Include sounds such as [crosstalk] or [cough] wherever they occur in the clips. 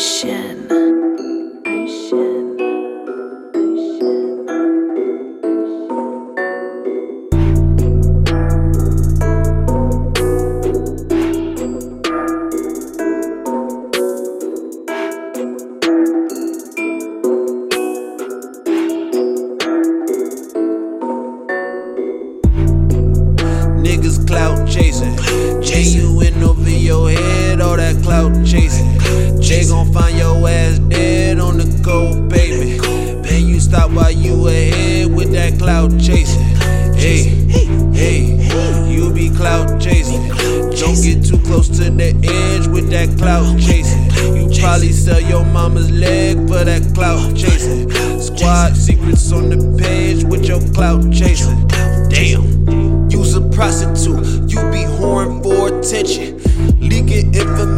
Ocean. Ocean. Niggas clout chasing. Jay, you in over your Jay gon' find your ass dead on the cold pavement. Man, you stop while you ahead with that clout chasing. Hey, hey, you be clout chasing. Don't get too close to the edge with that clout chasing. You probably sell your mama's leg for that clout chasing. Squad secrets on the page with your clout chasing. Damn. You's a prostitute, you be whoring for attention. Leaking information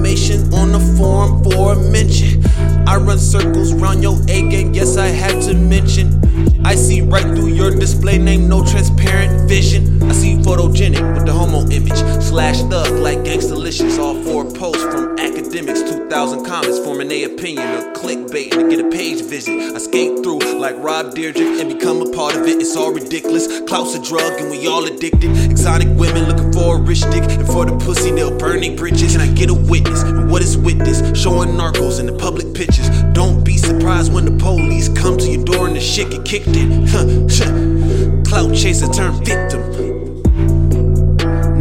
on the forum for a mention. I run circles round your A game, yes, I had to mention. I see right through your display name, no transparent vision. I see photogenic with the homo image. Slash thug like gangstalicious, all four posts from academics. 2,000 comments forming a opinion of clickbait to get a page visit. I skate through like Rob Dyrdek and become a part of it. It's all ridiculous. Clout's a drug and we all addicted. Exotic women looking for a rich dick. And for the pussy, they'll burn their bridges. And I get a witness. And what is witness? Showing narcos in the public pictures. Don't be surprised when the police come to your door and the shit get kicked in. [laughs] Clout chaser turn victim.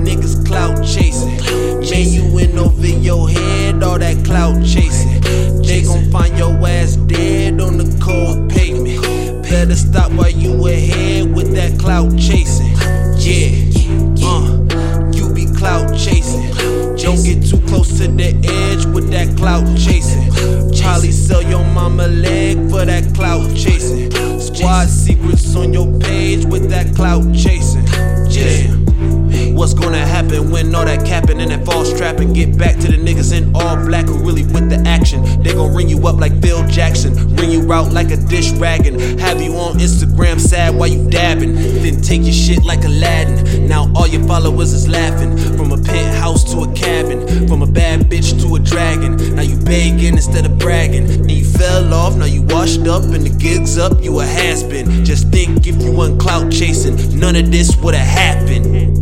Niggas clout chasing. Man, you in over your head, all that clout chasing. They gon' find your ass dead on the cold pavement. Better stop while you ahead with that clout chasing. Don't get too close to the edge with that clout chasing. Probably sell your mama leg for that clout chasing. Squad secrets on your page with that clout chasing. Yeah. What's gonna happen when all that capping and that false trapping get back to the niggas in all black who really with the action? They gon' ring you up like Phil Jackson, ring you out like a dish ragging, have you on Instagram sad while you dabbing, then take your shit like Aladdin. Now all your followers is laughing from a penthouse to a cabin, from a bad bitch to a dragon. Now you begging instead of bragging, and you fell off. Now you washed up and the gigs up. You a has been. Just think if you wasn't clout chasing, none of this would have happened.